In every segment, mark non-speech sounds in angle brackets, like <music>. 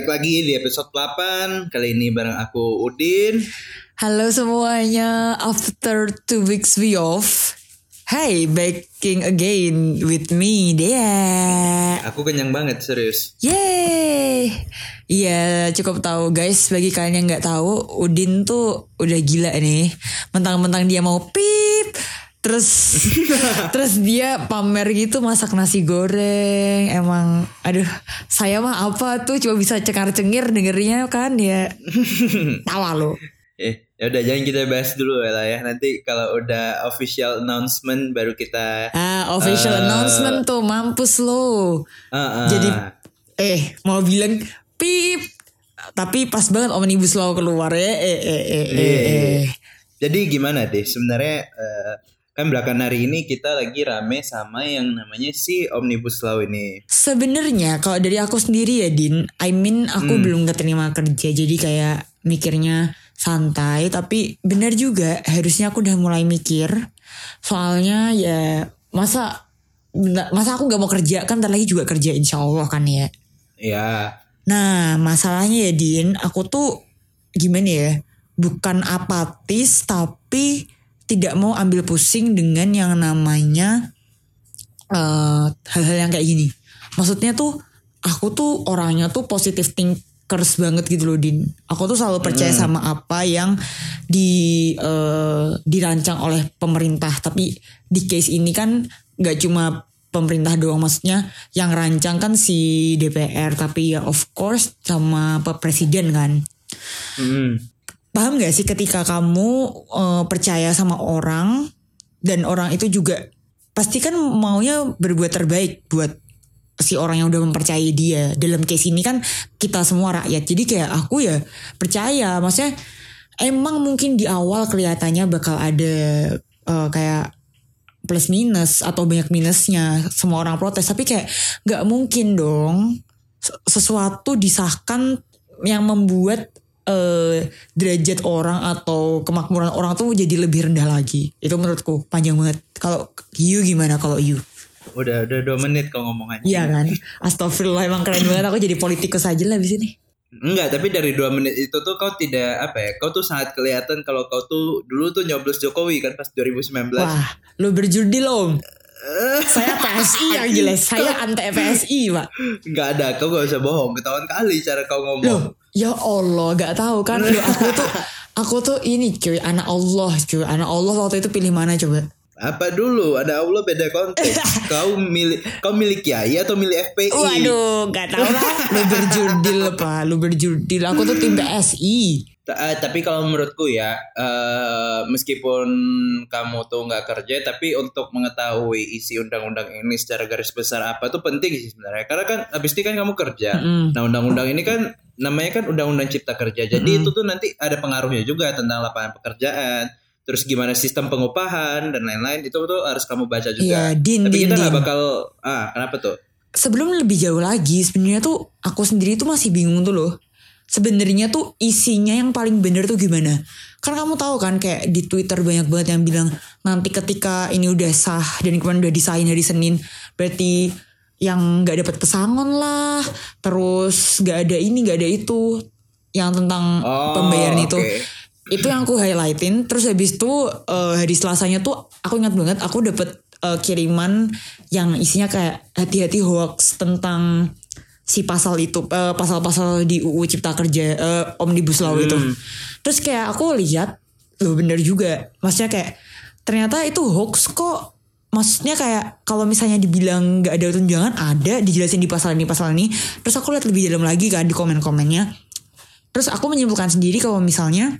balik lagi di episode 8 Kali ini bareng aku Udin Halo semuanya, after two weeks we off. Hey, baking again with me, Dea. Aku kenyang banget serius Yeay. Iya, cukup tahu guys. Bagi kalian yang nggak tahu, Udin tuh udah gila nih. Mentang-mentang dia mau pip, terus <laughs> terus dia pamer gitu masak nasi goreng. Emang, aduh, saya mah apa tuh cuma bisa cengar-cengir dengernya kan ya. <laughs> Tawa lo. Eh ya udah jangan kita bahas dulu lah ya Nanti kalau udah official announcement baru kita Ah, official Eh. announcement tuh mampus lo. Ah, ah. Jadi eh mau bilang pip tapi pas banget omnibus law keluar ya. Eh eh eh eh. Iya. eh. Jadi gimana deh sebenarnya eh, Kan belakangan hari ini kita lagi rame sama yang namanya si Omnibus Law ini Sebenarnya kalau dari aku sendiri ya Din, I mean aku Hmm. belum keterima kerja jadi kayak mikirnya santai tapi benar juga harusnya aku udah mulai mikir soalnya ya masa masa aku nggak mau kerja kan ntar lagi juga kerja insya Allah kan ya Ya Nah, masalahnya ya Din, aku tuh gimana ya? Bukan apatis tapi tidak mau ambil pusing dengan yang namanya eh, hal-hal yang kayak gini. Maksudnya tuh aku tuh orangnya tuh positive thinkers banget gitu loh Din. Aku tuh selalu percaya sama apa yang di eh, dirancang oleh pemerintah. Tapi di case ini kan nggak cuma pemerintah doang maksudnya yang rancang kan si DPR tapi ya of course sama Pak Presiden kan. Hmm. Paham gak sih ketika kamu eh, percaya sama orang dan orang itu juga pasti kan maunya berbuat terbaik buat si orang yang udah mempercayai dia. Dalam case ini kan kita semua rakyat. Jadi kayak aku ya percaya. Maksudnya emang mungkin di awal kelihatannya bakal ada eh, kayak plus minus atau banyak minusnya semua orang protes tapi kayak nggak mungkin dong se- sesuatu disahkan yang membuat eh, derajat orang atau kemakmuran orang tuh jadi lebih rendah lagi. Itu menurutku panjang banget. Kalau you gimana kalau you? Udah udah dua menit kau ngomong aja iya kan? Astagfirullah emang keren banget. Aku jadi politikus aja lah di sini Enggak, tapi dari dua menit itu tuh kau tidak apa ya? Kau tuh sangat kelihatan kalau kau tuh dulu tuh nyoblos Jokowi kan pas 2019. wah lu berjudi loh saya PSI yang jelas. Saya anti PSI pak. Enggak ada, kau gak usah bohong. Ketahuan kali cara kau ngomong. Loh, ya Allah, gak tahu kan? Loh, aku tuh, aku tuh ini cuy, anak Allah cuy, anak Allah waktu itu pilih mana coba? Apa dulu? Ada Allah beda konteks. <laughs> kau milih kau milih Kiai atau milih FPI? Waduh, gak tahu lah. <laughs> Lu berjurdil pak, lu berjurdil. Aku tuh tim PSI. Ta- eh, tapi kalau menurutku ya, eh, meskipun kamu tuh nggak kerja, tapi untuk mengetahui isi undang-undang ini secara garis besar apa tuh penting sih sebenarnya. Karena kan habis ini kan kamu kerja. Mm. Nah undang-undang ini kan namanya kan undang-undang cipta kerja. Jadi itu tuh nanti ada pengaruhnya juga tentang lapangan pekerjaan. Terus gimana sistem pengupahan dan lain-lain itu tuh harus kamu baca juga. Iya, Din, Tapi Din, kita nggak bakal ah kenapa tuh? Sebelum lebih jauh lagi, sebenarnya tuh aku sendiri tuh masih bingung tuh loh. Sebenarnya tuh isinya yang paling bener tuh gimana? Karena kamu tahu kan kayak di Twitter banyak banget yang bilang nanti ketika ini udah sah dan kemarin udah disahin hari Senin, berarti yang nggak dapat pesangon lah, terus nggak ada ini nggak ada itu, yang tentang Oh, pembayaran itu. oke. Itu yang aku highlightin. Terus habis itu eh, hari Selasanya tuh aku ingat banget aku dapet eh, kiriman yang isinya kayak hati-hati hoax tentang si pasal itu eh, pasal-pasal di UU Cipta Kerja eh, Omnibus Law itu. Terus kayak aku lihat loh bener juga. Maksudnya kayak ternyata itu hoax kok. Maksudnya kayak kalau misalnya dibilang nggak ada tunjangan ada dijelasin di pasal ini pasal ini. Terus aku lihat lebih dalam lagi kan di komen-komennya. Terus aku menyimpulkan sendiri kalau misalnya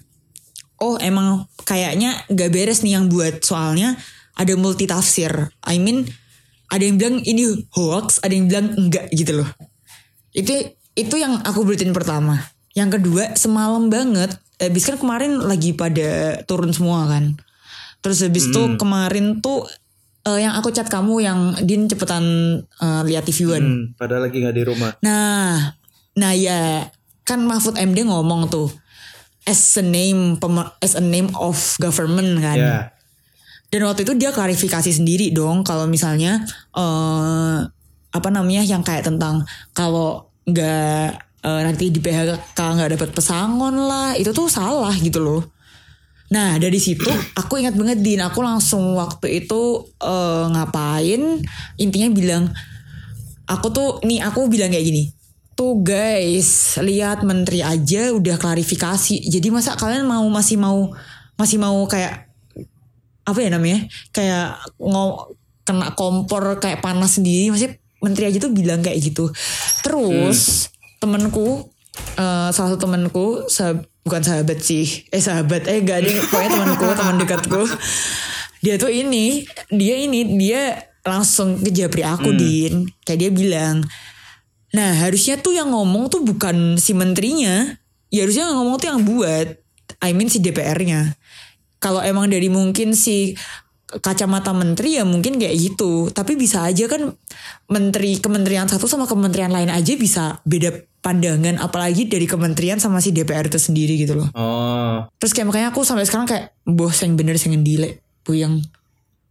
oh emang kayaknya gak beres nih yang buat soalnya ada multi tafsir. I mean ada yang bilang ini hoax, ada yang bilang enggak gitu loh. Itu itu yang aku beritain pertama. Yang kedua semalam banget, habis kan kemarin lagi pada turun semua kan. Terus habis itu kemarin tuh eh, yang aku chat kamu yang Din cepetan eh, lihat TV. Hmm, padahal lagi nggak di rumah. Nah, nah ya kan Mahfud MD ngomong tuh as a name as a name of government kan. Ya. Dan waktu itu dia klarifikasi sendiri dong kalau misalnya eh apa namanya yang kayak tentang kalau nggak eh, nanti di PHK nggak dapat pesangon lah itu tuh salah gitu loh nah dari situ aku ingat banget din. Aku langsung waktu itu eh, ngapain intinya bilang aku tuh nih aku bilang kayak gini tuh guys lihat menteri aja udah klarifikasi. Jadi masa kalian mau masih mau masih mau kayak apa ya namanya kayak ngo kena kompor kayak panas sendiri. Masih menteri aja tuh bilang kayak gitu. Terus temenku eh, salah satu temenku bukan sahabat sih. Eh sahabat. Eh gak ada pokoknya temanku teman dekatku. Dia tuh ini dia ini dia langsung ke japri aku din. Kayak dia bilang nah harusnya tuh yang ngomong tuh bukan si menterinya. Ya harusnya yang ngomong tuh yang buat I mean si DPR-nya kalau emang dari mungkin si kacamata menteri ya mungkin kayak gitu. Tapi bisa aja kan menteri kementerian satu sama kementerian lain aja bisa beda pandangan apalagi dari kementerian sama si DPR itu sendiri gitu loh. Oh, terus kayak makanya aku sampai sekarang kayak boh yang bener yang dile puyeng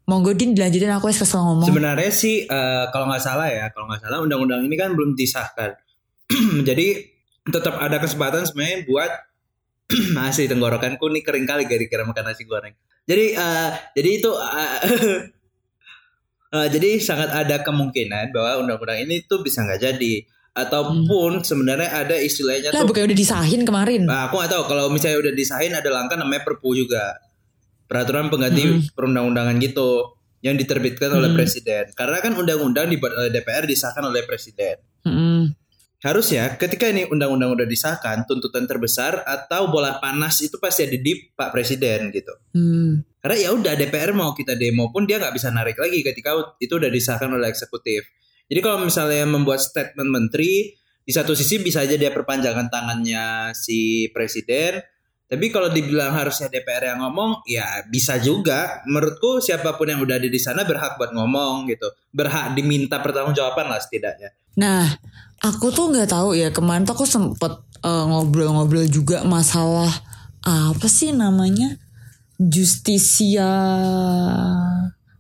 monggo din dilanjutin aku es kesel ngomong. Sebenarnya sih eh, kalau nggak salah ya, kalau nggak salah undang-undang ini kan belum disahkan. <clears throat> Jadi tetap ada kesempatan sebenarnya buat <clears throat> masih tenggorokanku nih kering kali gara-gara makan nasi goreng. Jadi eh, jadi itu eh, <laughs> eh, jadi sangat ada kemungkinan bahwa undang-undang ini tuh bisa nggak jadi ataupun sebenarnya ada istilahnya lah tuh bukannya udah disahin kemarin Nah, aku gak tahu kalau misalnya udah disahin ada langkah namanya Perpu juga. Peraturan pengganti perundang-undangan gitu yang diterbitkan oleh presiden. Karena kan undang-undang dibuat oleh DPR disahkan oleh presiden. Harusnya ketika ini undang-undang udah disahkan, tuntutan terbesar atau bola panas itu pasti ada di Pak Presiden gitu. Hmm. Karena ya udah DPR mau kita demo pun dia nggak bisa narik lagi ketika itu udah disahkan oleh eksekutif. Jadi kalau misalnya membuat statement menteri di satu sisi bisa aja dia perpanjangan tangannya si presiden, tapi kalau dibilang harusnya DPR yang ngomong, ya bisa juga. Menurutku siapa pun yang udah ada di sana berhak buat ngomong gitu, berhak diminta pertanggungjawaban lah setidaknya. Nah, aku tuh nggak tahu ya kemarin tuh aku sempet eh, ngobrol-ngobrol juga masalah apa sih namanya justisia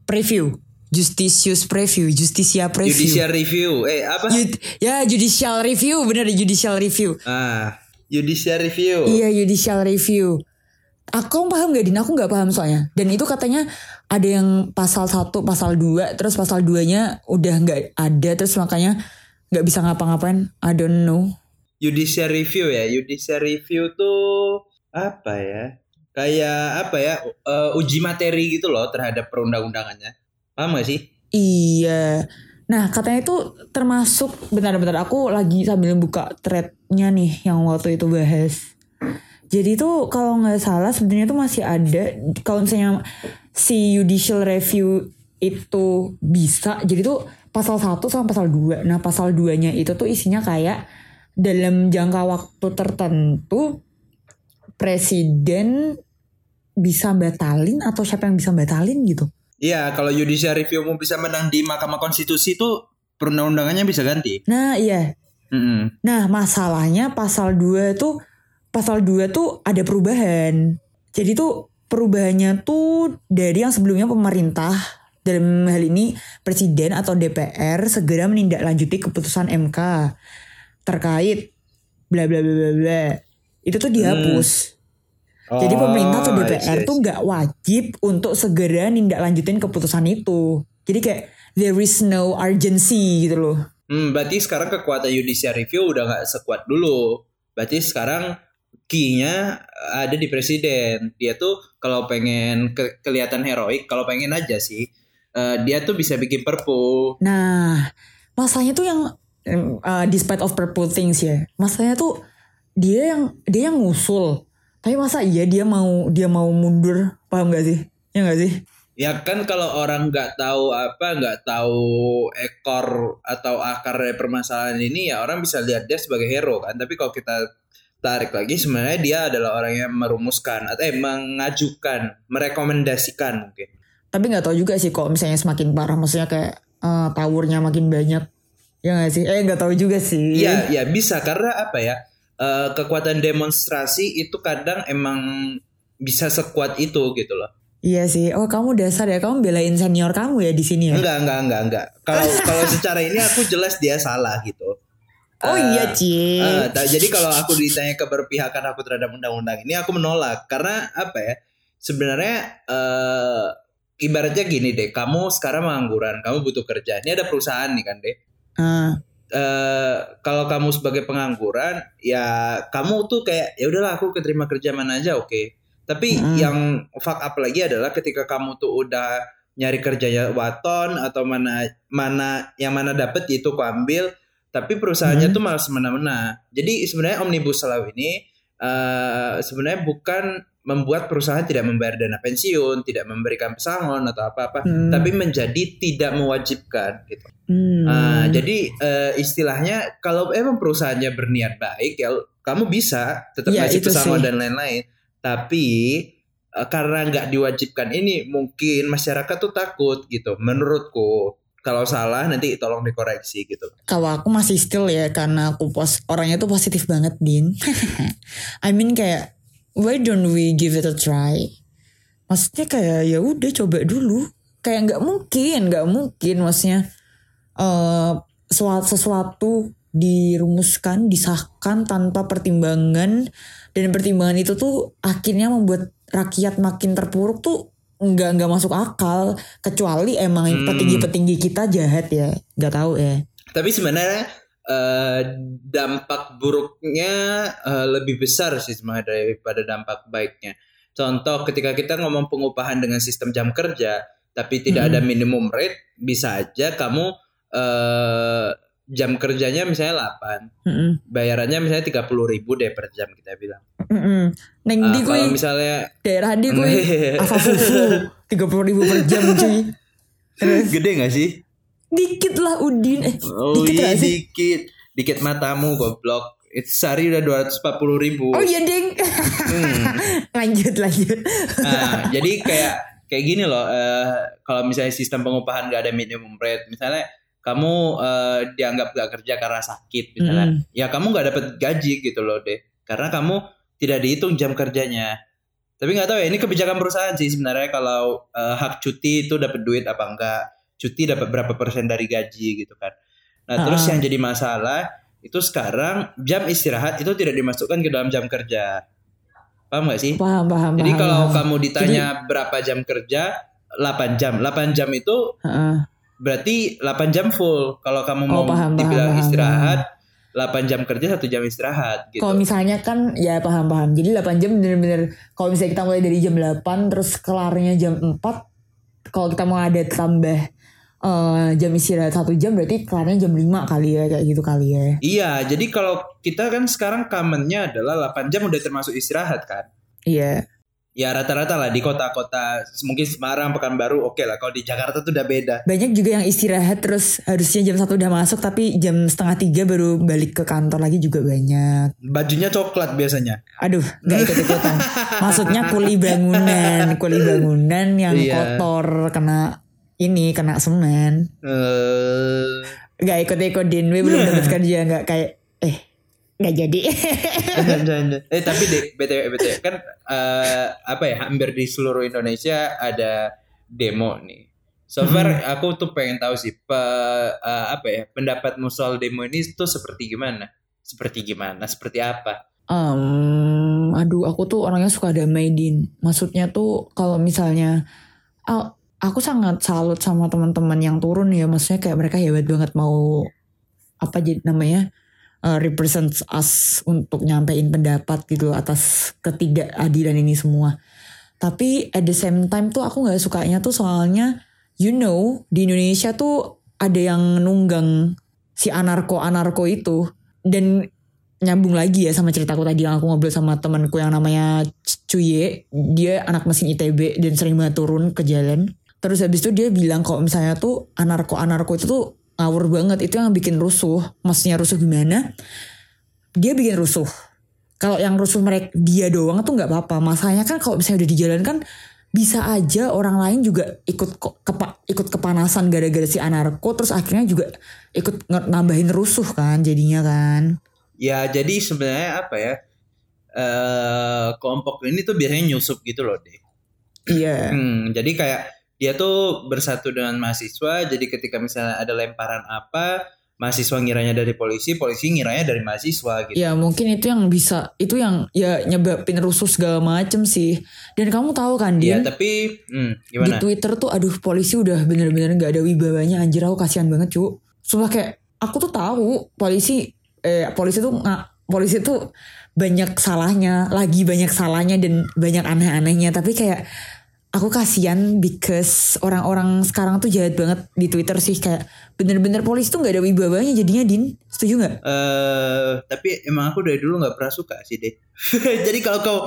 preview, justitious preview, justisia preview. Judicial review, eh apa? Jud- ya judicial review bener judicial review. Ah, judicial review. Iya judicial review. Aku paham gak Din? Aku gak paham soalnya. Dan itu katanya ada yang pasal 1, pasal 2, terus pasal 2-nya udah gak ada, terus makanya gak bisa ngapa-ngapain. I don't know. Judicial review ya, judicial review tuh apa ya? Kayak apa ya? eh, uji materi gitu loh terhadap perundang-undangannya. Paham gak sih? Iya. Nah katanya itu termasuk bentar-bentar aku lagi sambil buka threadnya nih yang waktu itu bahas. Jadi tuh kalau nggak salah sebenarnya tuh masih ada kalau misalnya si judicial review itu bisa. Jadi tuh pasal 1 sama pasal 2. Nah pasal 2-nya itu tuh isinya kayak dalam jangka waktu tertentu presiden bisa batalin atau siapa yang bisa batalin gitu. Iya, kalau judicial review mau bisa menang di Mahkamah Konstitusi tuh perundang-undangannya bisa ganti. Nah iya Mm-mm. Nah, masalahnya pasal 2 tuh pasal 2 tuh ada perubahan. Jadi tuh perubahannya tuh dari yang sebelumnya pemerintah dalam hal ini presiden atau DPR segera menindaklanjuti keputusan MK terkait bla bla bla bla bla. Itu tuh dihapus. Jadi pemerintah atau Oh, DPR I tuh nggak wajib untuk segera nindaklanjutin keputusan itu. Jadi kayak there is no urgency gitu loh. Hmm, berarti sekarang kekuatan judicial review udah nggak sekuat dulu. Berarti sekarang key-nya ada di presiden. Dia tuh kalau pengen ke- kelihatan heroik, kalau pengen aja sih, eh, dia tuh bisa bikin perpu. Nah, masalahnya tuh yang uh, despite of purple things ya. Masalahnya tuh dia yang dia yang ngusul. Tapi masa iya dia mau dia mau mundur? Paham gak sih? Ya gak sih? Ya kan kalau orang nggak tahu apa, nggak tahu ekor atau akar dari permasalahan ini, ya orang bisa lihat dia sebagai hero kan. Tapi kalau kita tarik lagi, sebenarnya dia adalah orang yang merumuskan atau eh, mengajukan, merekomendasikan mungkin. Tapi nggak tahu juga sih kok misalnya semakin parah maksudnya kayak uh, towernya makin banyak. Ya gak sih? Eh nggak tahu juga sih. Iya, ya bisa karena apa ya? eh, kekuatan demonstrasi itu kadang emang bisa sekuat itu gitu loh. Iya sih. Oh kamu dasar ya kamu belain senior kamu ya di sini ya. Enggak, enggak, enggak, enggak. Kalau <laughs> kalau secara ini aku jelas dia salah gitu. Oh Eh, iya Cie. eh, ta- jadi kalau aku ditanya keberpihakan aku terhadap undang-undang ini aku menolak karena apa ya? Sebenarnya eh ibaratnya gini deh, kamu sekarang pengangguran, kamu butuh kerja. Ini ada perusahaan nih kan deh. Ah, eh kalau kamu sebagai pengangguran ya kamu tuh kayak ya udahlah aku keterima kerja mana aja oke tapi Mm. yang fuck up lagi adalah ketika kamu tuh udah nyari kerjanya waton atau mana mana yang mana dapet itu aku ambil tapi perusahaannya Mm. tuh malah semena-mena jadi sebenarnya omnibus law ini eh sebenarnya bukan membuat perusahaan tidak membayar dana pensiun tidak memberikan pesangon atau apa-apa hmm, tapi menjadi tidak mewajibkan gitu hmm. Nah, jadi eh, istilahnya kalau emang perusahaannya berniat baik ya kamu bisa tetap Ya, ngasih itu pesangon sih. dan lain-lain. Tapi eh, karena nggak diwajibkan ini mungkin masyarakat tuh takut gitu. Menurutku kalau salah nanti tolong dikoreksi gitu. Kalau aku masih still ya karena aku pos orangnya tuh positif banget din. <laughs> I mean kayak why don't we give it a try? Maksudnya kayak ya udah coba dulu. Kayak nggak mungkin, nggak mungkin maksudnya eh sesuatu, dirumuskan, disahkan tanpa pertimbangan dan pertimbangan itu tuh akhirnya membuat rakyat makin terpuruk tuh nggak nggak masuk akal kecuali emang Hmm. petinggi-petinggi kita jahat ya nggak tahu ya Tapi sebenarnya eh, dampak buruknya eh, lebih besar sih sebenarnya daripada dampak baiknya. Contoh ketika kita ngomong pengupahan dengan sistem jam kerja, tapi tidak ada minimum rate, bisa aja kamu eh, jam kerjanya misalnya 8, Mm-mm. bayarannya misalnya 30 ribu deh per jam kita bilang. Mm-mm. Neng di kuy misalnya daerah di <laughs> asa fufu tiga puluh ribu per jam cuy <laughs> gede gak sih? Dikit lah udin eh Oh dikit iya gak sih dikit, dikit matamu goblok. Itu sehari udah 240 ribu. oh iya ding Hmm. <laughs> lanjut lanjut Nah, jadi kayak kayak gini loh. eh, kalau misalnya sistem pengupahan gak ada minimum rate, misalnya kamu eh, dianggap gak kerja karena sakit, misalnya, Mm. ya kamu gak dapet gaji gitu loh deh, karena kamu tidak dihitung jam kerjanya. Tapi nggak tahu ya, ini kebijakan perusahaan sih sebenarnya kalau eh, hak cuti itu dapat duit apa enggak, cuti dapat berapa persen dari gaji gitu kan. Nah, terus yang jadi masalah itu sekarang jam istirahat itu tidak dimasukkan ke dalam jam kerja. Paham gak sih? paham paham Jadi paham, kalau paham. kamu ditanya berapa jam kerja, 8 jam. 8 jam itu Heeh. berarti 8 jam full. Kalau kamu mau Oh, paham, paham, dibilang paham, istirahat, 8 jam kerja, 1 jam istirahat gitu. Kalau misalnya kan ya paham paham. Jadi 8 jam bener-bener kalau misalnya kita mulai dari jam 8 terus kelarnya jam 4 kalau kita mau ada tambah eh, jam istirahat satu jam berarti kelarnya jam 5 kali ya kayak gitu kali ya. Iya, jadi kalau kita kan sekarang commonnya adalah 8 jam udah termasuk istirahat kan. Iya. Ya rata-rata lah di kota-kota mungkin Semarang, Pekanbaru oke lah. Kalau di Jakarta tuh udah beda. Banyak juga yang istirahat terus harusnya jam satu udah masuk tapi jam setengah tiga baru balik ke kantor lagi juga banyak. Bajunya coklat biasanya. Aduh, nggak ikut ikutan. <laughs> Maksudnya kuli bangunan, kuli bangunan yang Iya. kotor kena ini kena semen. Eh Gak ikut ikutin, gue belum dapat <laughs> kerja nggak kayak eh nggak jadi. Jangan. eh tapi deh btw btw kan eh, apa ya hampir di seluruh Indonesia ada demo nih. So far aku tuh pengen tahu sih pe- eh, apa ya pendapatmu soal demo ini tuh seperti gimana? Seperti gimana? Seperti apa? Em, aduh, aku tuh orangnya suka damai din. Maksudnya tuh kalau misalnya, ah, aku sangat salut sama teman-teman yang turun ya. Maksudnya kayak mereka hebat banget mau apa jadi namanya eh, represent us untuk nyampein pendapat gitu atas ketidakadilan ini semua. Tapi at the same time tuh aku nggak sukanya tuh soalnya you know di Indonesia tuh ada yang nunggang si anarko anarko itu dan nyambung lagi ya sama ceritaku tadi yang aku ngobrol sama temanku yang namanya Cuye dia anak mesin ITB dan sering banget turun ke jalan terus habis itu dia bilang kalau misalnya tuh anarko anarko itu tuh ngawur banget. Itu yang bikin rusuh. Maksudnya rusuh gimana? Dia bikin rusuh. Kalau yang rusuh mereka dia doang tuh nggak apa-apa. Masalahnya kan kalau misalnya udah di jalan kan bisa aja orang lain juga ikut kepa, ikut kepanasan gara-gara si anarko. Terus akhirnya juga ikut nambahin rusuh kan jadinya kan. Ya jadi sebenarnya apa ya? eh kelompok ini tuh biasanya nyusup gitu loh deh. iya. Hmm, jadi kayak dia tuh bersatu dengan mahasiswa. Jadi ketika misalnya ada lemparan apa, mahasiswa ngiranya dari polisi, polisi ngiranya dari mahasiswa gitu. Ya mungkin itu yang bisa itu yang ya nyebabin rusuh segala macem sih. Dan kamu tahu kan Iya, Din, tapi hmm, di gimana? Twitter tuh aduh polisi udah bener-bener nggak ada wibawanya anjir aku kasihan banget cu. Sumpah kayak aku tuh tahu polisi eh polisi tuh nggak polisi tuh banyak salahnya, lagi banyak salahnya dan banyak aneh-anehnya tapi kayak aku kasihan because orang-orang sekarang tuh jahat banget di Twitter sih kayak bener-bener polisi tuh nggak ada wibawanya jadinya Din setuju nggak? eh tapi emang aku dari dulu nggak pernah suka sih deh. <laughs> Jadi kalau kau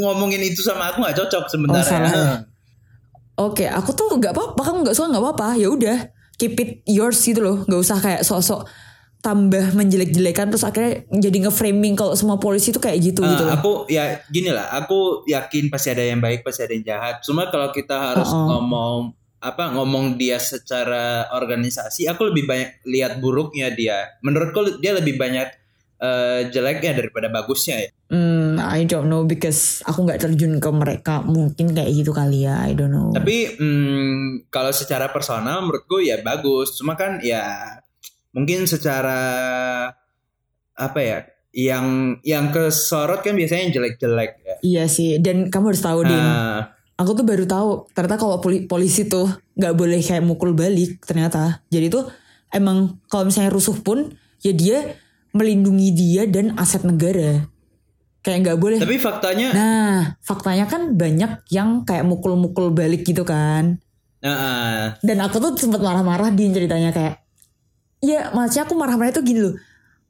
ngomongin itu sama aku nggak cocok sebenarnya. Oh, salah? Oke, aku tuh nggak apa-apa, kamu nggak suka nggak apa-apa, ya udah keep it yours gitu loh, nggak usah kayak sok-sok tambah menjelek-jelekan terus akhirnya jadi nge-framing kalau semua polisi tuh kayak gitu Eh, gitu loh. aku ya gini lah, aku yakin pasti ada yang baik, pasti ada yang jahat. Cuma kalau kita harus Uh-uh. ngomong apa ngomong dia secara organisasi, aku lebih banyak lihat buruknya dia. Menurutku dia lebih banyak eh, jeleknya daripada bagusnya ya. Hmm, I don't know because aku nggak terjun ke mereka, mungkin kayak gitu kali ya, I don't know. Tapi hmm, kalau secara personal menurutku ya bagus. Cuma kan ya mungkin secara apa ya? Yang yang kesorot kan biasanya yang jelek-jelek ya. Iya sih, dan kamu harus tahu Din, Nah, aku tuh baru tahu ternyata kalau poli- polisi tuh nggak boleh kayak mukul balik ternyata. Jadi tuh emang kalau misalnya rusuh pun ya dia melindungi dia dan aset negara. Kayak nggak boleh. tapi faktanya Nah, faktanya kan banyak yang kayak mukul-mukul balik gitu kan. nah, ah, Dan aku tuh sempat marah-marah di ceritanya kayak, ya maksudnya aku marah-marah itu gini loh.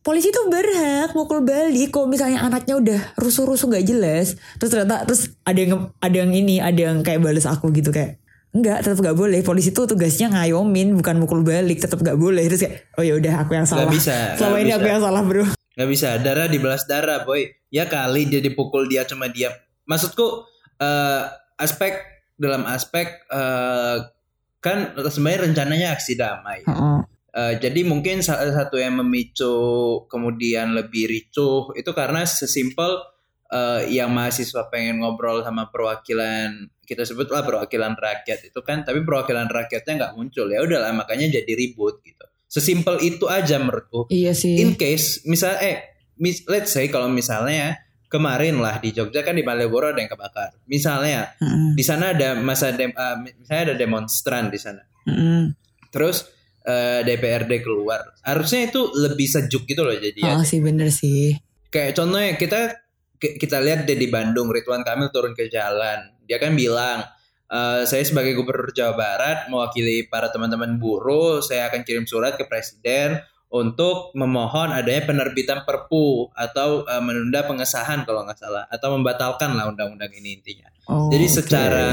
Polisi tuh berhak mukul balik kalau misalnya anaknya udah rusuh-rusuh gak jelas. Terus ternyata terus ada yang ada yang ini, ada yang kayak balas aku gitu kayak Enggak, tetap gak boleh. Polisi tuh tugasnya ngayomin, bukan mukul balik. Tetap gak boleh. Terus kayak, oh ya udah aku yang salah. bisa, Selama ini aku bisa. yang salah bro. nggak bisa darah dibalas darah boy ya kali dia dipukul dia cuma diam maksudku eh, aspek dalam aspek eh, kan sebenarnya rencananya aksi damai Heeh. Eh, jadi mungkin salah satu yang memicu kemudian lebih ricuh itu karena sesimpel eh, yang mahasiswa pengen ngobrol sama perwakilan kita sebutlah perwakilan rakyat itu kan tapi perwakilan rakyatnya nggak muncul ya udahlah makanya jadi ribut gitu sesimpel itu aja menurutku Iya sih. in case misal eh mis, let's say kalau misalnya kemarin lah di Jogja kan di Malioboro ada yang kebakar misalnya Heeh. di sana ada masa dem, eh, misalnya ada demonstran di sana Heeh. terus eh, DPRD keluar harusnya itu lebih sejuk gitu loh jadi ya. Oh sih bener sih. kayak contohnya kita ki- kita lihat deh di Bandung Ridwan Kamil turun ke jalan dia kan bilang "Eh, saya sebagai gubernur Jawa Barat mewakili para teman-teman buruh saya akan kirim surat ke presiden untuk memohon adanya penerbitan Perpu atau eh, menunda pengesahan kalau nggak salah atau membatalkan lah undang-undang ini intinya Oh, jadi oke. secara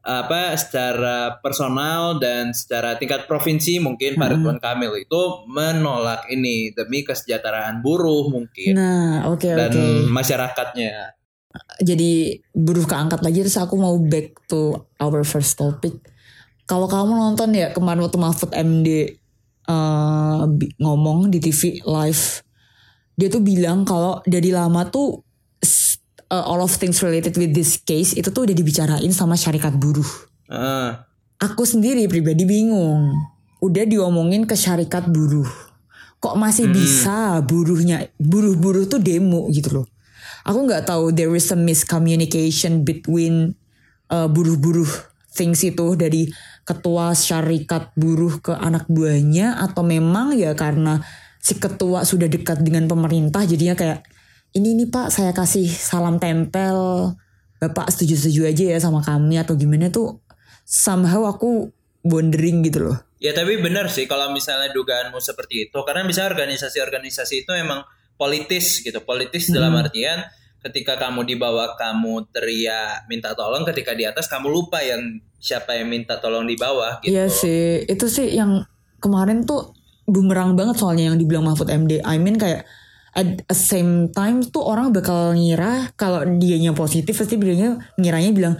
apa secara personal dan secara tingkat provinsi mungkin Pak Hmm. Ridwan Kamil itu menolak ini demi kesejahteraan buruh mungkin Nah, oke dan oke. masyarakatnya. Jadi buruh keangkat lagi terus aku mau back to our first topic. Kalau kamu nonton ya kemarin waktu Mahfud MD eh, bi- ngomong di TV live, dia tuh bilang kalau dari lama tuh eh, all of things related with this case itu tuh udah dibicarain sama syarikat buruh. Ah, Aku sendiri pribadi bingung. Udah diomongin ke syarikat buruh. Kok masih bisa buruhnya buruh-buruh tuh demo gitu loh. Aku nggak tahu there is a miscommunication between uh, buruh-buruh things itu dari ketua syarikat buruh ke anak buahnya atau memang ya karena si ketua sudah dekat dengan pemerintah jadinya kayak ini nih Pak saya kasih salam tempel Bapak setuju-setuju aja ya sama kami atau gimana tuh somehow aku wondering gitu loh. ya tapi benar sih kalau misalnya dugaanmu seperti itu karena bisa organisasi-organisasi itu emang politis gitu. Politis dalam Hmm. artian ketika kamu di bawah kamu teriak minta tolong, ketika di atas kamu lupa yang siapa yang minta tolong di bawah gitu. Iya sih, itu sih yang kemarin tuh bumerang banget soalnya yang dibilang Mahfud MD. I mean kayak at the same time tuh orang bakal ngira kalau dianya positif pasti bilangnya ngiranya bilang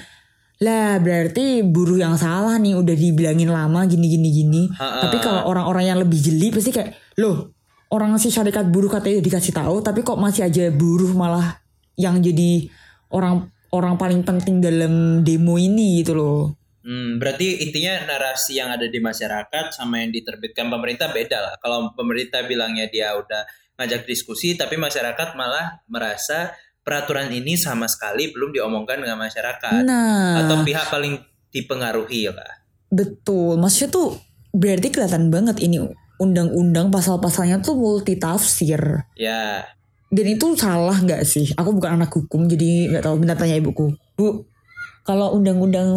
lah berarti buruh yang salah nih udah dibilangin lama gini gini gini. Ha-ha. Tapi kalau orang-orang yang lebih jeli pasti kayak loh orang si syarikat buruh katanya dikasih tahu tapi kok masih aja buruh malah yang jadi orang orang paling penting dalam demo ini gitu loh. Hmm, berarti intinya narasi yang ada di masyarakat sama yang diterbitkan pemerintah beda lah. Kalau pemerintah bilangnya dia udah ngajak diskusi, tapi masyarakat malah merasa peraturan ini sama sekali belum diomongkan dengan masyarakat. Nah, Atau pihak paling dipengaruhi lah. betul. Maksudnya tuh berarti kelihatan banget ini undang-undang pasal-pasalnya tuh multitafsir. Ya, Dan itu salah nggak sih? Aku bukan anak hukum jadi nggak tahu. Minta tanya ibuku. Bu, kalau undang-undang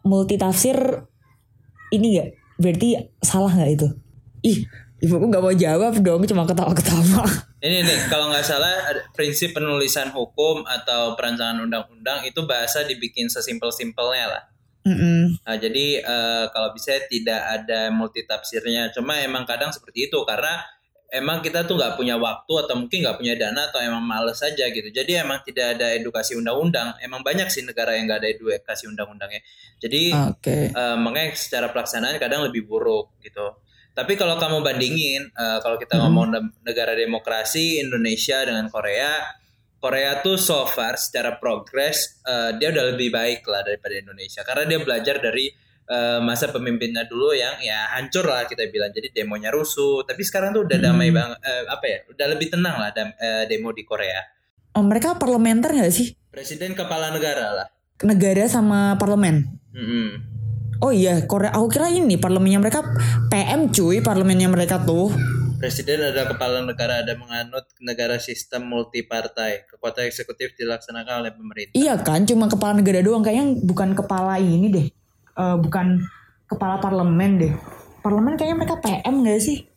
multitafsir ini nggak berarti salah nggak itu? Ih, ibuku nggak mau jawab dong, cuma ketawa-ketawa. ini nih kalau nggak salah prinsip penulisan hukum atau perancangan undang-undang itu bahasa dibikin sesimpel-simpelnya lah. Mm-mm. Nah, jadi eh, kalau bisa tidak ada multitafsirnya. Cuma emang kadang seperti itu karena emang kita tuh nggak punya waktu atau mungkin nggak punya dana atau emang males aja gitu. Jadi emang tidak ada edukasi undang-undang. Emang banyak sih negara yang nggak ada edukasi undang-undangnya. Jadi Oke. eh, makanya secara pelaksanaan kadang lebih buruk gitu. Tapi kalau kamu bandingin, eh, kalau kita Hmm. ngomong ne- negara demokrasi Indonesia dengan Korea, Korea tuh so far secara progres eh, dia udah lebih baik lah daripada Indonesia karena dia belajar dari eh, masa pemimpinnya dulu yang ya hancur lah kita bilang jadi demonya rusuh tapi sekarang tuh udah Hmm. damai banget eh, apa ya udah lebih tenang lah dam- eh, demo di Korea Oh, mereka parlementer nggak sih? presiden kepala negara lah Negara sama parlemen. Mm-mm. Oh iya, Korea. Aku kira ini parlemennya mereka PM cuy, parlemennya mereka tuh. Presiden adalah kepala negara ada menganut negara sistem multipartai. Kekuatan eksekutif dilaksanakan oleh pemerintah. Iya kan, cuma kepala negara doang. Kayaknya bukan kepala ini deh. Eh, bukan kepala parlemen deh. Parlemen kayaknya mereka PM gak sih?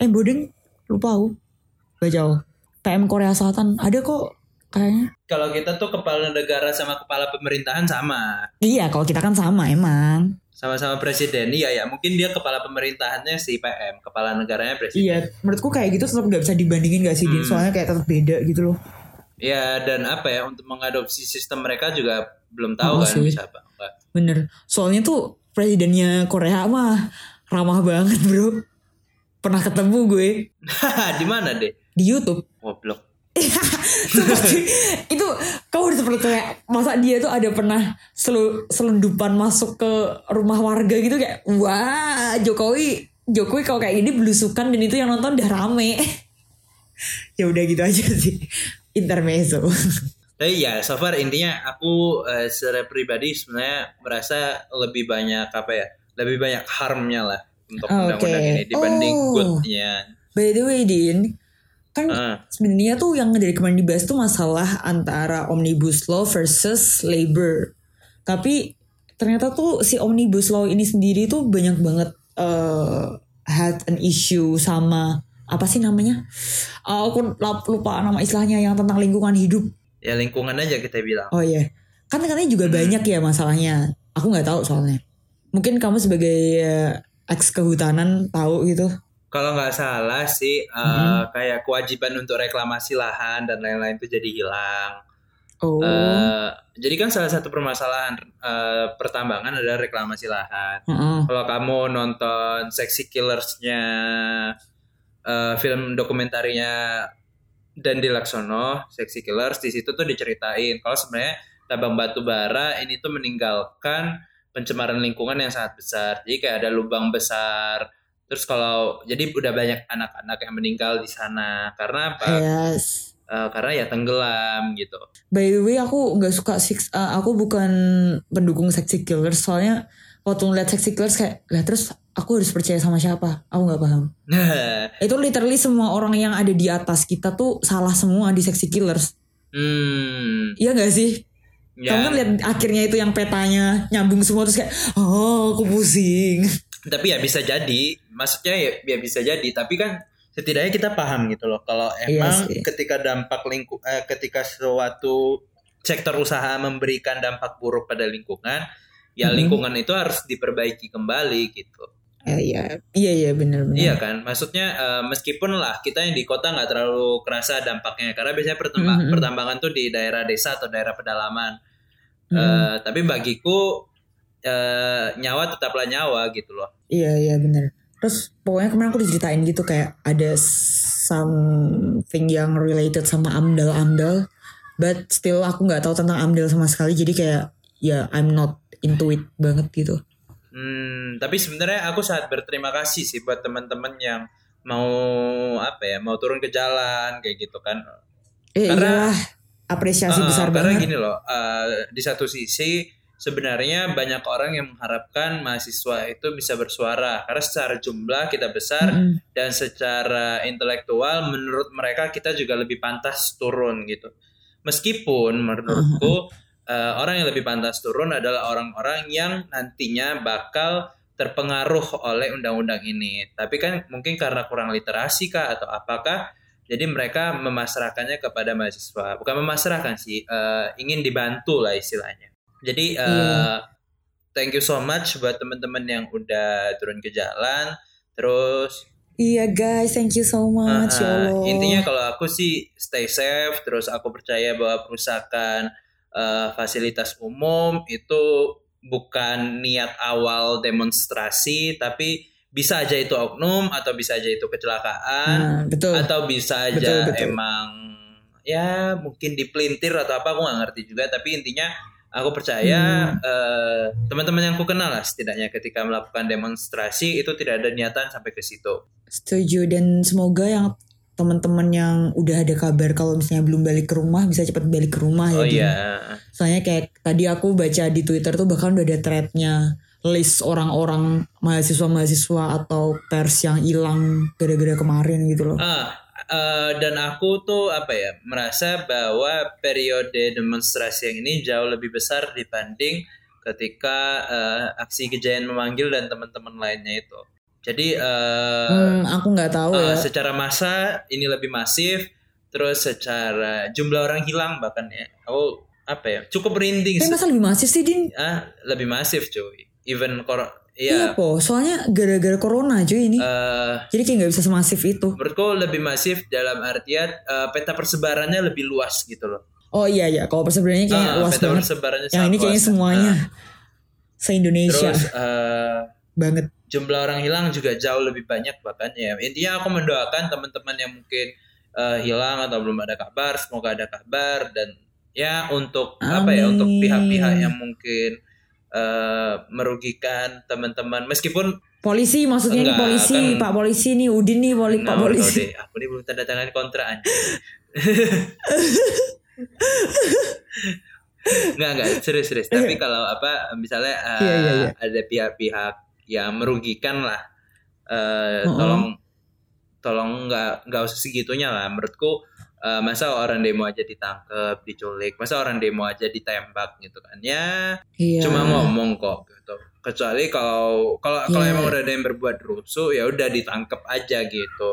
Eh bodeng, lupa aku. Gak jauh. PM Korea Selatan ada kok kayaknya. Kalau kita tuh kepala negara sama kepala pemerintahan sama. Iya, kalau kita kan sama emang. Sama-sama presiden. Iya ya, mungkin dia kepala pemerintahannya si PM, kepala negaranya presiden. Iya, menurutku kayak gitu tetap gak bisa dibandingin gak sih, Din? Hmm. Soalnya kayak tetap beda gitu loh. Ya dan apa ya untuk mengadopsi sistem mereka juga belum tahu Oh, kan sih. bisa apa enggak. Bener. Soalnya tuh presidennya Korea mah ramah banget bro. Pernah ketemu gue <laughs> di mana deh? di YouTube. Goblok. Cuy. itu kau udah pernah kayak masa dia tuh ada pernah selu, selundupan masuk ke rumah warga gitu kayak wah Jokowi Jokowi kalau kayak gini belusukan dan itu yang nonton udah rame. ya udah gitu aja sih intermezzo. Tapi ya, so far intinya aku eh, secara pribadi sebenarnya merasa lebih banyak apa ya? Lebih banyak harmnya lah untuk Oke. undang-undang ini dibanding Oh. goodnya. By the way Din, kan Ah. sebenarnya tuh yang dari kemarin dibahas tuh masalah antara omnibus law versus labor. Tapi ternyata tuh si omnibus law ini sendiri tuh banyak banget eh had an issue sama apa sih namanya? Eh, aku lupa nama istilahnya yang tentang lingkungan hidup. Ya lingkungan aja kita bilang. Oh iya, kan katanya juga banyak ya masalahnya. Aku nggak tahu soalnya. Mungkin kamu sebagai eh, ex kehutanan tahu gitu. Kalau nggak salah sih eh, Hmm. kayak kewajiban untuk reklamasi lahan dan lain-lain itu jadi hilang. Oh, Eh, jadi kan salah satu permasalahan eh, pertambangan adalah reklamasi lahan. Heeh. Kalau kamu nonton Sexy Killers-nya eh, film dokumentarinya Dandi Laksono, Sexy Killers di situ tuh diceritain kalau sebenarnya tambang batu bara ini tuh meninggalkan pencemaran lingkungan yang sangat besar. Jadi kayak ada lubang besar. Terus kalau jadi udah banyak anak-anak yang meninggal di sana karena apa? yes. Eh, karena ya tenggelam gitu. By the way, aku nggak suka six. uh, aku bukan pendukung sexy killers. Soalnya waktu ngeliat sexy killers kayak, lah terus aku harus percaya sama siapa? Aku nggak paham. <laughs> Itu literally semua orang yang ada di atas kita tuh salah semua di sexy killers. hmm, Iya nggak sih? ya. Kamu kan lihat akhirnya itu yang petanya nyambung semua terus kayak, oh aku pusing. tapi ya bisa jadi maksudnya ya, ya bisa jadi tapi kan setidaknya kita paham gitu loh kalau Iya emang sih. ketika dampak lingkup eh, ketika suatu sektor usaha memberikan dampak buruk pada lingkungan ya Mhm. lingkungan itu harus diperbaiki kembali gitu iya, iya iya bener bener. iya kan maksudnya eh, meskipun lah kita yang di kota nggak terlalu kerasa dampaknya karena biasanya pertamba- Mhm. pertambangan tuh di daerah desa atau daerah pedalaman Mhm. Eh, tapi bagiku eh, nyawa tetaplah nyawa gitu loh Iya iya bener. Terus pokoknya kemarin aku diceritain gitu kayak ada something yang related sama amdal-amdal, but still aku nggak tahu tentang amdal sama sekali. Jadi kayak ya I'm not intuit banget gitu. Hmm, tapi sebenarnya aku sangat berterima kasih sih buat teman-teman yang mau apa ya, mau turun ke jalan kayak gitu kan. Eh, Karena- iyalah, apresiasi Uh, besar karena banget. gini loh, uh, di satu sisi sebenarnya banyak orang yang mengharapkan mahasiswa itu bisa bersuara karena secara jumlah kita besar Mm-mm. dan secara intelektual menurut mereka kita juga lebih pantas turun gitu. Meskipun menurutku uh, orang yang lebih pantas turun adalah orang-orang yang nantinya bakal terpengaruh oleh undang-undang ini. Tapi kan mungkin karena kurang literasi kah atau apakah jadi mereka memasrahkannya kepada mahasiswa. Bukan memasrahkan sih, uh, ingin dibantu lah istilahnya. Jadi uh, Iya. thank you so much buat teman-teman yang udah turun ke jalan. Terus Iya guys, thank you so much ya Uh, Allah. intinya kalau aku sih stay safe terus aku percaya bahwa perusahaan uh, fasilitas umum itu bukan niat awal demonstrasi tapi bisa aja itu oknum atau bisa aja itu kecelakaan Nah, betul. atau bisa aja Betul, betul. emang ya mungkin dipelintir atau apa aku nggak ngerti juga tapi intinya aku percaya Hmm. eh, teman-teman yang aku kenal lah setidaknya ketika melakukan demonstrasi itu tidak ada niatan sampai ke situ Setuju dan semoga yang teman-teman yang udah ada kabar kalau misalnya belum balik ke rumah bisa cepat balik ke rumah ya. oh Din. iya Soalnya kayak tadi aku baca di Twitter tuh bahkan udah ada threadnya list orang-orang mahasiswa-mahasiswa atau pers yang hilang gara-gara kemarin gitu loh. Ah, eh, dan aku tuh apa ya merasa bahwa periode demonstrasi yang ini jauh lebih besar dibanding ketika eh, aksi kejayaan memanggil dan teman-teman lainnya itu. Jadi eh, Hmm, aku nggak tahu eh, ya. secara massa ini lebih masif, terus secara jumlah orang hilang bahkan ya, aku apa ya cukup merinding Tapi masa lebih masif sih Din? Ah, lebih masif cuy. Even kor, Iya ya. po, soalnya gara-gara corona cuy ini. eh, Jadi kayak nggak bisa semasif itu. menurutku lebih masif dalam artian eh, peta persebarannya lebih luas gitu loh. Oh iya ya, kalau persebarannya kayaknya Ah, luas peta banget. persebarannya Yang ini kayaknya luas. semuanya Nah, se-Indonesia terus eh, banget. jumlah orang hilang juga jauh lebih banyak bahkan ya. Intinya aku mendoakan teman-teman yang mungkin eh, hilang atau belum ada kabar, semoga ada kabar dan ya untuk apa ya untuk Amin. pihak-pihak yang mungkin eh, merugikan teman-teman meskipun Polisi maksudnya Enggak, polisi, kan- Pak polisi nih, Udin nih poli, Pak Nah, polisi. deh, aku ini belum tanda tangan kontrak anjing. Enggak enggak serius serius. Tapi kalau apa misalnya uh, Iya, iya, iya. ada pihak-pihak yang merugikan lah, uh, Mm-mm. tolong tolong nggak nggak usah segitunya lah. Menurutku uh, masa orang demo aja ditangkap, diculik, masa orang demo aja ditembak gitu kan? Ya Iya. cuma ngomong kok gitu. Kecuali kalau kalau kalau Iya. emang udah ada yang berbuat rusuh ya udah ditangkap aja gitu.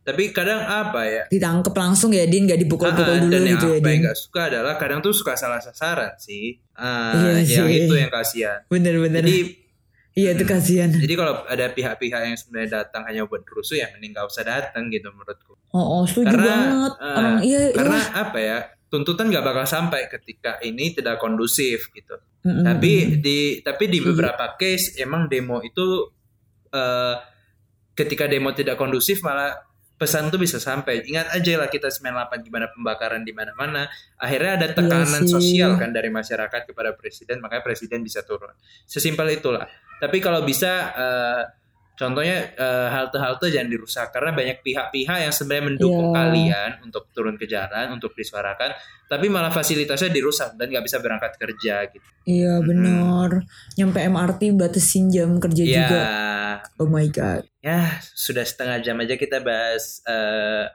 Tapi kadang apa ya? ditangkep langsung ya Din, nggak dipukul-pukul Ah, dulu dan yang gitu ya apa yang Din. nggak suka adalah kadang tuh suka salah sasaran sih. Ah, Iya yang sih. itu yang kasihan. Bener-bener. Jadi iya itu kasihan. jadi kalau ada pihak-pihak yang sebenarnya datang hanya buat rusuh ya mending nggak usah datang gitu menurutku. Oh, oh setuju Karena, banget. eh, Orang iya, Karena iya. apa ya? Tuntutan nggak bakal sampai ketika ini tidak kondusif gitu. Mm-mm. Tapi di tapi di beberapa case emang demo itu eh, ketika demo tidak kondusif malah pesan tuh bisa sampai. Ingat aja lah kita 98 gimana pembakaran di mana-mana. Akhirnya ada tekanan Iya sosial kan dari masyarakat kepada presiden, makanya presiden bisa turun. Sesimpel itulah. Tapi kalau bisa eh, contohnya eh, halte-halte jangan dirusak karena banyak pihak-pihak yang sebenarnya mendukung Iya. kalian untuk turun ke jalan, untuk disuarakan, tapi malah fasilitasnya dirusak dan nggak bisa berangkat kerja gitu. Iya Mm-mm. bener. Nyampe MRT batasin jam kerja Ya, juga. Oh my god. ya sudah setengah jam aja kita bahas eh,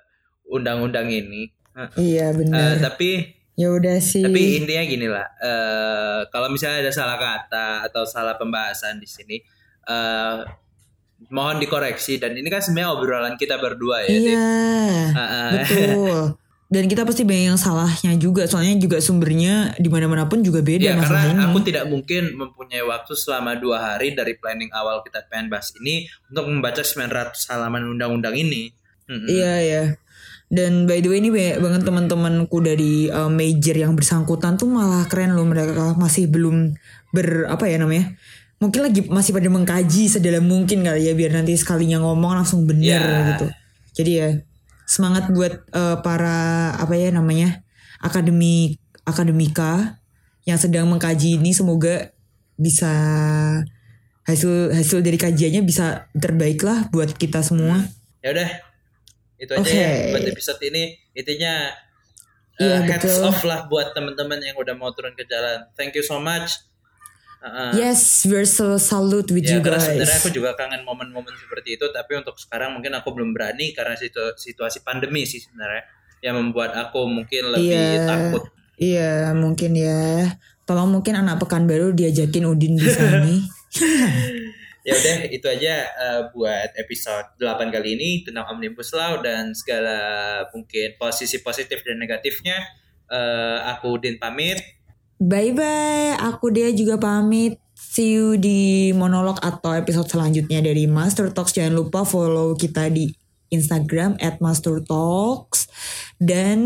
undang-undang ini. Iya Eh, bener. tapi ya udah sih. tapi intinya gini lah. eh, kalau misalnya ada salah kata atau salah pembahasan di sini, eh, mohon dikoreksi. Dan ini kan sebenarnya obrolan kita berdua ya. Iya. Ah. <laughs> Betul. Dan kita pasti banyak yang salahnya juga. Soalnya juga sumbernya di mana-mana pun juga beda Ya karena masalahnya. aku tidak mungkin mempunyai waktu selama dua hari dari planning awal kita pengen bahas ini untuk membaca 900 halaman undang-undang ini. Iya ya. Dan by the way ini banyak banget teman-temanku dari uh, major yang bersangkutan tuh malah keren loh mereka masih belum ber apa ya namanya? Mungkin lagi masih pada mengkaji sedalam mungkin kali ya biar nanti sekalinya ngomong langsung bener Ya. gitu. Jadi ya semangat buat uh, para apa ya namanya? akademi akademika yang sedang mengkaji ini semoga bisa hasil hasil dari kajiannya bisa terbaik lah buat kita semua. Ya udah. Itu aja Oke. ya buat episode ini. Intinya Iya, uh, hats betul. off lah buat teman-teman yang udah mau turun ke jalan. Thank you so much. Uh-uh. Yes, we're so salute with Ya, you guys. sebenarnya aku juga kangen momen-momen seperti itu, tapi untuk sekarang mungkin aku belum berani karena situ- situasi pandemi sih sebenarnya yang membuat aku mungkin lebih Iya. takut. Iya, mungkin ya. Tolong mungkin anak Pekanbaru diajakin Udin di sini. <laughs> Ya udah itu aja uh, buat episode 8 kali ini tentang Omnibus Law dan segala mungkin posisi positif dan negatifnya. Uh, aku Udin pamit. Bye bye. Aku dia juga pamit. See you di monolog atau episode selanjutnya dari Master Talks. Jangan lupa follow kita di Instagram at Master Talks dan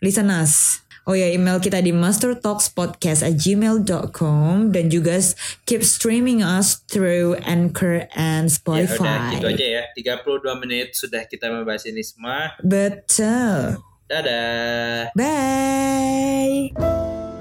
listen us. Oh ya, email kita di mastertalkspodcast at gmail.com dan juga keep streaming us through Anchor and Ya udah Spotify. gitu aja ya. 32 menit sudah kita membahas ini semua. Betul. Dadah. Bye.